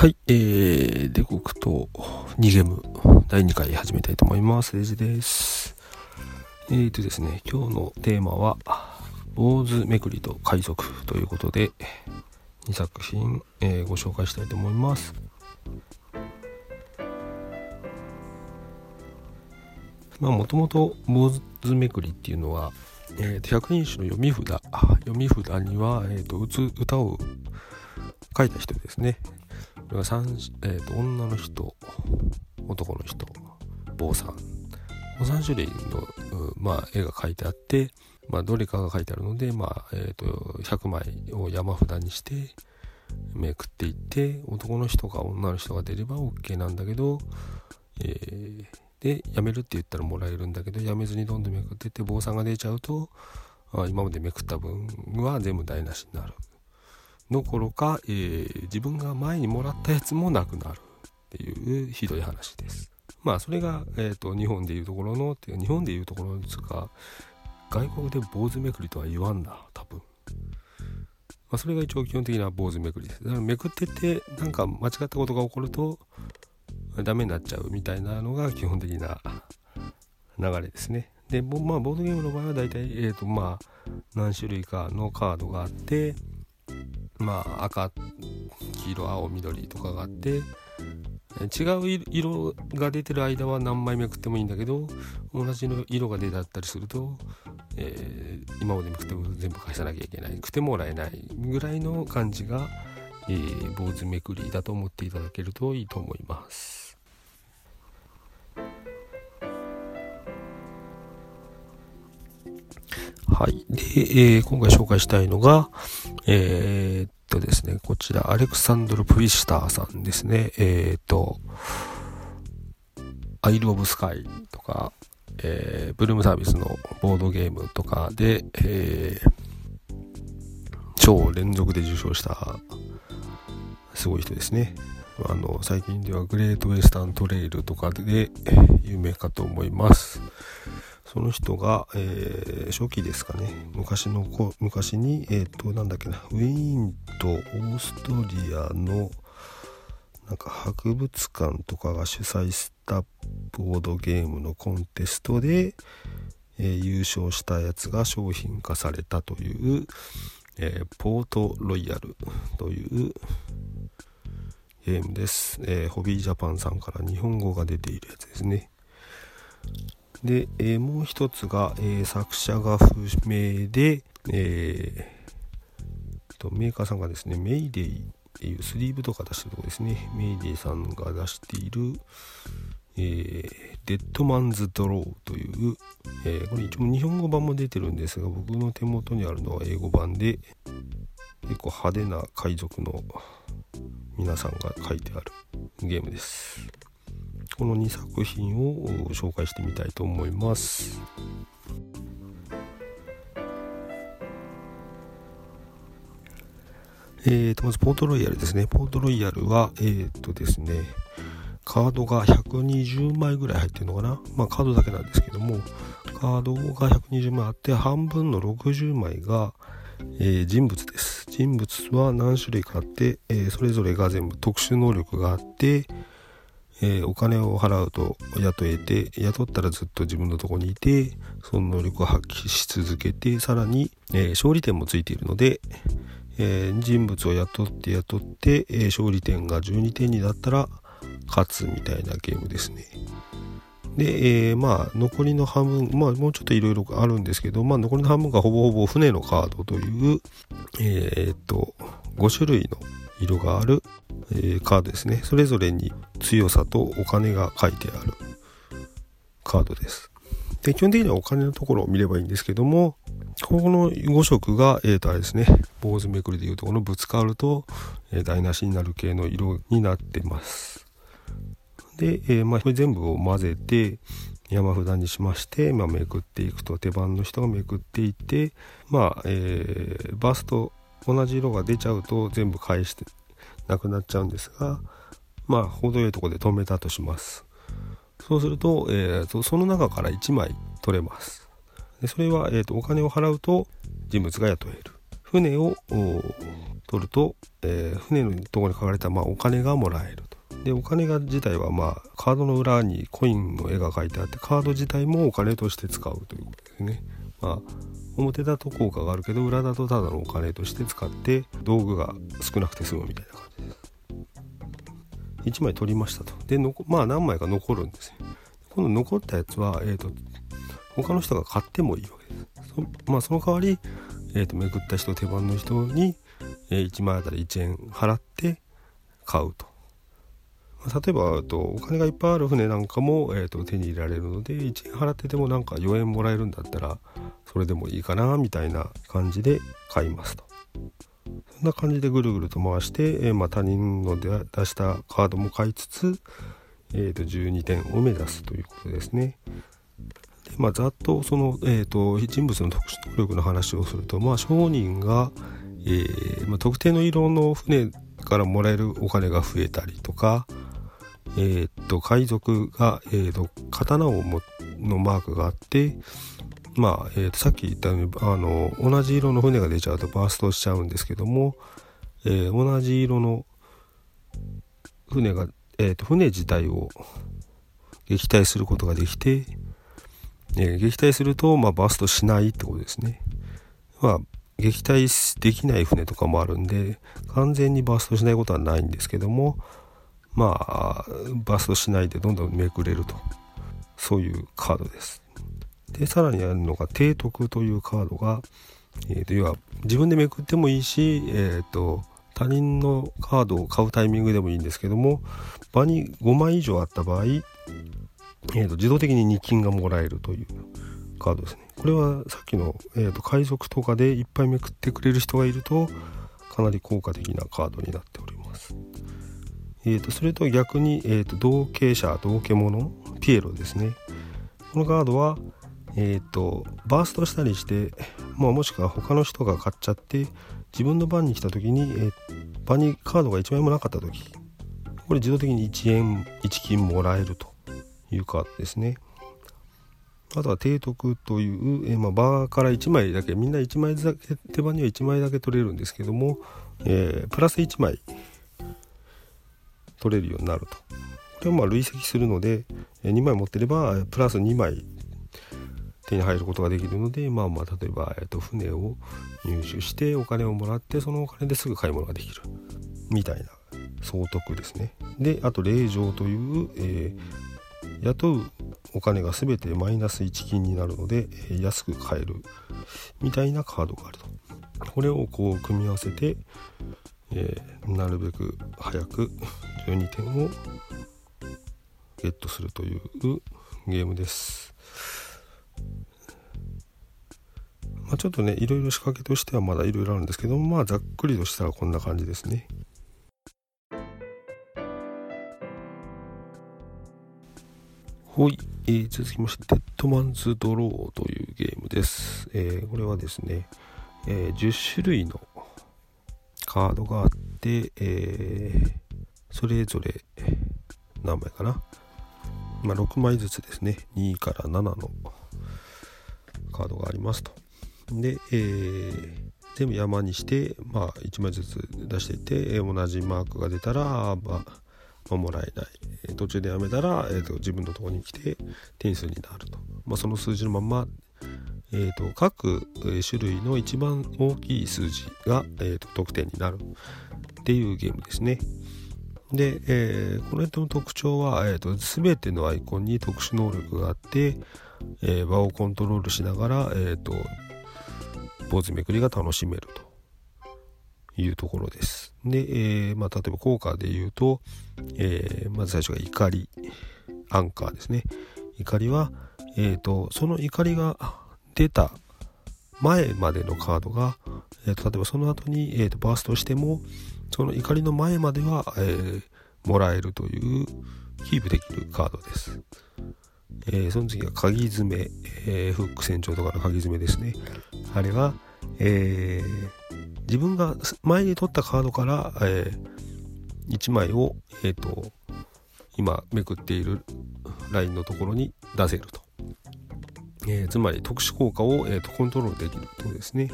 はい、えー、デコクと2ゲーム第2回始めたいと思います。レジです。えーとですね、今日のテーマは、坊主めくりと海賊ということで、2作品、えー、ご紹介したいと思います。まあ、もともと坊主めくりっていうのは、えー、と百人一首の読み札、読み札には、えーと、歌を書いた人ですね。えーと、女の人男の人坊さん。3種類の、まあ、絵が描いてあって、まあ、どれかが書いてあるので、まあえーと、100枚を山札にしてめくっていって男の人か女の人が出れば OK なんだけど、えー、でやめるって言ったらもらえるんだけどやめずにどんどんめくっていって坊さんが出ちゃうと今までめくった分は全部台無しになる。どころか、えー、自分が前にもらったやつもなくなるっていうひどい話です。まあそれが、えーと、日本でいうところのっていう日本でいうところのつか外国で坊主めくりとは言わんな多分。まあ、それが一応基本的な坊主めくりです。だからめくっててなんか間違ったことが起こるとダメになっちゃうみたいなのが基本的な流れですね。で、まあ、ボードゲームの場合は大体、えーとまあ、何種類かのカードがあってまあ赤黄色青緑とかがあって違う色が出てる間は何枚めくってもいいんだけど同じの色が出だったりすると、えー、今までめくっても全部返さなきゃいけないくてもらえないぐらいの感じが、えー、坊主めくりだと思っていただけるといいと思います。はい。で、えー、今回紹介したいのが、えー、っとですね、こちら、アレクサンドル・プリシターさんですね。えー、っと、アイル・オブ・スカイとか、えー、ブルームサービスのボードゲームとかで、えー、超連続で受賞したすごい人ですね。あの、最近ではグレートウェスタントレイルとかで有名かと思います。その人が、えー、初期ですかね。昔の昔にえっ、ー、となんだっけな。ウィーンとオーストリアのなんか博物館とかが主催したボードゲームのコンテストで、えー、優勝したやつが商品化されたという、えー、ポートロイヤルというゲームです、えー、ホビージャパンさんから日本語が出ているやつですね。で、えー、もう一つが、えー、作者が不明で、えー、とメーカーさんがですね、メイデイっていうスリーブとか出してるとこですね、メイデイさんが出している、え、デッドマンズ・ドローという、え、これ一応日本語版も出てるんですが、僕の手元にあるのは英語版で、結構派手な海賊の皆さんが書いてあるゲームです。この2作品を紹介してみたいと思います。えーと、まずポートロイヤルですね。ポートロイヤルは、えーとですね、カードが120枚ぐらい入ってるのかな？まあカードだけなんですけども、カードが120枚あって、半分の60枚が、えー、人物です。人物は何種類かあって、えー、それぞれが全部特殊能力があって、えー、お金を払うと雇えて雇ったらずっと自分のとこにいてその能力を発揮し続けてさらに、えー、勝利点もついているので、えー、人物を雇って雇って、え勝利点が12点になったら勝つみたいなゲームですね。で、え、まあ残りの半分まあもうちょっといろいろあるんですけどまあ残りの半分がほぼほぼ船のカードというえー、っと5種類の色があるえー、カードですね。それぞれに強さとお金が書いてあるカードです。で基本的にはお金のところを見ればいいんですけどもここの5色が、えー、とあれですね坊主めくりでいうとこのぶつかると、え、台無しになる系の色になってます。で、えー、まあ、これ全部を混ぜて山札にしまして、まあ、めくっていくと手番の人がめくっていってまあ、えー、バースと同じ色が出ちゃうと全部返してなくなっちゃうんですがまあ程よいとこで止めたとしますそうすると,、えーと、その中から1枚取れますでそれは、えーと、お金を払うと人物が雇える船を取ると、えー、船のところに書かれた、まあ、お金がもらえると。でお金が自体は、まあ、カードの裏にコインの絵が描いてあってカード自体もお金として使うということですね。まあ表だと効果があるけど裏だとただのお金として使って道具が少なくて済むみたいな感じで。す1枚取りましたと。でまあ何枚か残るんですよ。この残ったやつは、えーと、他の人が買ってもいいわけです。そ,、まあ、その代わり、えーと、めくった人手番の人に、えー、1枚あたり1円払って買うと。例えばとお金がいっぱいある船なんかも、えーと手に入れられるので1円払っててもなんか4円もらえるんだったらそれでもいいかなみたいな感じで買いますと。そんな感じでぐるぐると回して、えー、まあ、他人の出したカードも買いつつ、えー、と12点を目指すということですね。でまあ、ざっとその、えーと、人物の特殊能力の話をすると、まあ、商人が、えー、まあ、特定の色の船からもらえるお金が増えたりとか、えー、と海賊が、えー、と刀をのマークがあってまあ、えー、とさっき言ったようにあの同じ色の船が出ちゃうとバーストしちゃうんですけども、えー、同じ色の船が、えー、と船自体を撃退することができて、えー、撃退すると、まあ、バーストしないってことですね。まあ撃退できない船とかもあるんで完全にバーストしないことはないんですけどもまあバーストしないでどんどんめくれるとそういうカードです。でさらにあるのが提督というカードが、えーと、要は自分でめくってもいいし、えーと、他人のカードを買うタイミングでもいいんですけども場に5枚以上あった場合、えーと、自動的に2金がもらえるというカードですね。これはさっきの、えー、と海賊とかでいっぱいめくってくれる人がいるとかなり効果的なカードになっております。えー、とそれと逆に、えー、と同型者同型者ピエロですね。このカードは、えっ、ー、とバーストしたりして、まあ、もしくは他の人が買っちゃって自分の番に来た時に、えー、場にカードが1枚もなかった時これ自動的に1円1金もらえるというカードですね。あとは提督という、えー、まあ、バーから1枚だけみんな1枚だけ手番には1枚だけ取れるんですけども、えー、プラス1枚取れるようになると。これはまあ累積するので2枚持ってればプラス2枚手に入ることができるのでまあまあ例えば、えー、と船を入手してお金をもらってそのお金ですぐ買い物ができる。みたいな総督ですね。であと令状という、えー、雇うお金が全てマイナス1金になるので、えー、安く買える。みたいなカードがあると。これをこう組み合わせて、えー、なるべく早く12点をゲットするというゲームです。まあ、ちょっとねいろいろ仕掛けとしてはまだいろいろあるんですけどまあざっくりとしたらこんな感じですね。はい、えー、続きまして、デッドマンズ・ドローというゲームです。えー、これはですね、えー、10種類のカードがあって、えー、それぞれ何枚かな、まあ、6枚ずつですね、2から7のカードがありますと。で、えー、全部山にして、まあ、1枚ずつ出していって、同じマークが出たら、まあ、もらえない、途中でやめたら、えーと、自分のとこに来て点数になると、まあ、その数字のまま、えーと、各種類の一番大きい数字が、えーと、得点になるっていうゲームですね。で、えー、この人の特徴は、えーと、全てのアイコンに特殊能力があって、えー、場をコントロールしながら、えーと坊主めくりが楽しめるというところです。で、えー、まあ、例えば効果で言うと、えー、まず最初が怒り、アンカーですね。怒りは、えーと、その怒りが出た前までのカードが、えーと、例えばその後に、えーと、バーストしてもその怒りの前までは、えー、もらえるというキープできるカードです。えー、その次は鍵爪、えー、フック船長とかの鍵爪ですね。あれは、えー、自分が前に取ったカードから、えー、1枚を、えーと、今めくっているラインのところに出せると。えー、つまり特殊効果を、えーと、コントロールできるということですね。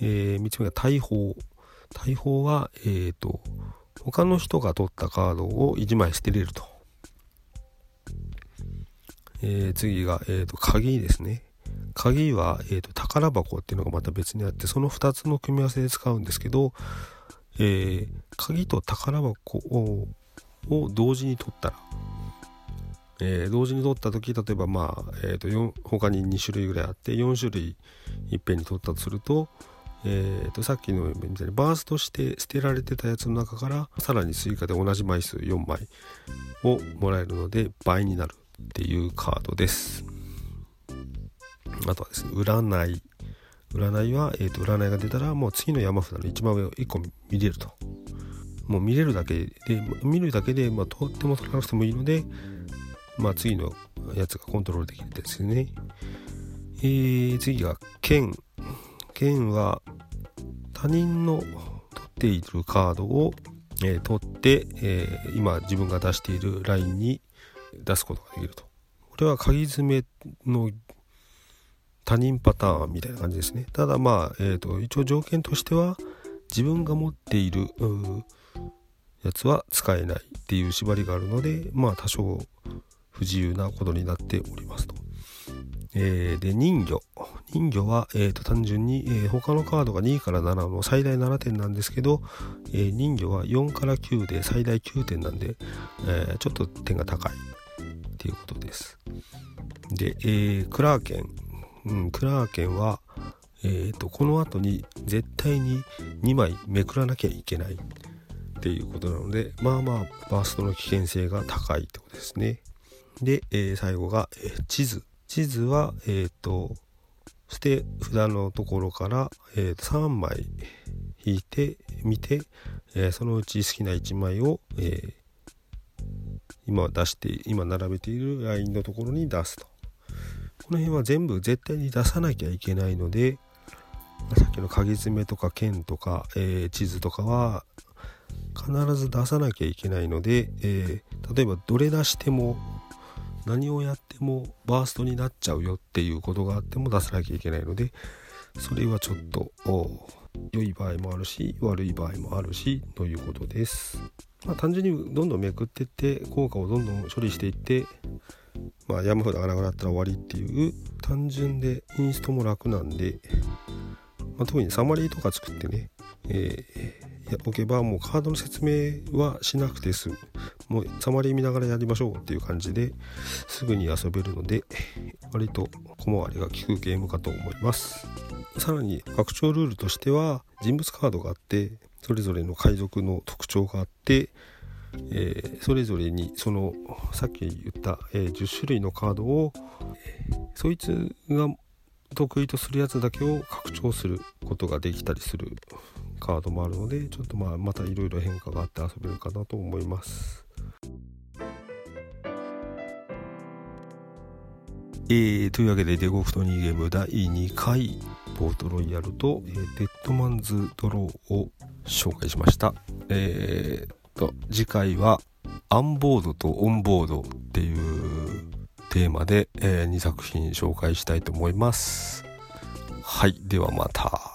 えー、3つ目が大砲。大砲は、えーと、他の人が取ったカードを1枚捨てれると。えー、次が、えーと、鍵ですね。鍵は、えーと、宝箱っていうのがまた別にあってその2つの組み合わせで使うんですけど、えー、鍵と宝箱をを同時に取ったら、えー、同時に取った時例えばまあ、えーと、と他に2種類ぐらいあって4種類いっぺんに取ったとすると,、えー、とさっきのみたいにバーストして捨てられてたやつの中からさらに追加で同じ枚数4枚をもらえるので倍になるっていうカードです。あとはですね、占い。占いは、えーと、占いが出たらもう次の山札の一番上を1個見れると。もう見れるだけで、見るだけで、まあ、とっても取らなくてもいいので、まあ、次のやつがコントロールできるんですよね。えー、次が剣。剣は他人の取っているカードを、えー、取って、えー、今自分が出しているラインに出すことができると。これは鍵爪の他人パターンみたいな感じですね。ただまあ、えーと、一応条件としては自分が持っているやつは使えないっていう縛りがあるのでまあ多少不自由なことになっておりますと。えー、で人魚人魚は、えーと、単純に、えー、他のカードが2から7の最大7点なんですけど、えー、人魚は4から9で最大9点なんで、えちょっと点が高いっていうことです。で、えクラーケン、うん、クラーケンは、えーと、この後に絶対に2枚めくらなきゃいけないっていうことなのでまあまあバーストの危険性が高いってことですね。で、えー、最後が、えー、地図。地図は、えっ、ー、と、捨て札のところから、えー、3枚引いてみて、えー、そのうち好きな1枚を、えー、今出して今並べているラインのところに出すとこの辺は全部絶対に出さなきゃいけないのでさっきの鍵爪とか剣とか、えー、地図とかは必ず出さなきゃいけないので、えー、例えばどれ出しても何をやってもバーストになっちゃうよっていうことがあっても出さなきゃいけないのでそれはちょっと良い場合もあるし悪い場合もあるしということです。まあ、単純にどんどんめくっていって効果をどんどん処理していって、まあ、山札がなくなったら終わりっていう単純でインストも楽なんで、まあ、特にサマリーとか作ってね、えー、やおけばもうカードの説明はしなくて済む。もうサマリー見ながらやりましょうっていう感じですぐに遊べるので割と小回りが利くゲームかと思います。さらに拡張ルールとしては人物カードがあってそれぞれの海賊の特徴があって、えー、それぞれにそのさっき言った、えー、10種類のカードを、そいつが得意とするやつだけを拡張することができたりするカードもあるのでちょっとまあまたいろいろ変化があって遊べるかなと思います。えー、というわけでデゴフトニーゲーム第2回ポートロイヤルと、えー、デッドマンズドローを紹介しました。えー、と、次回は、アンボードとオンボードっていうテーマで、えー、2作品紹介したいと思います。はい、ではまた。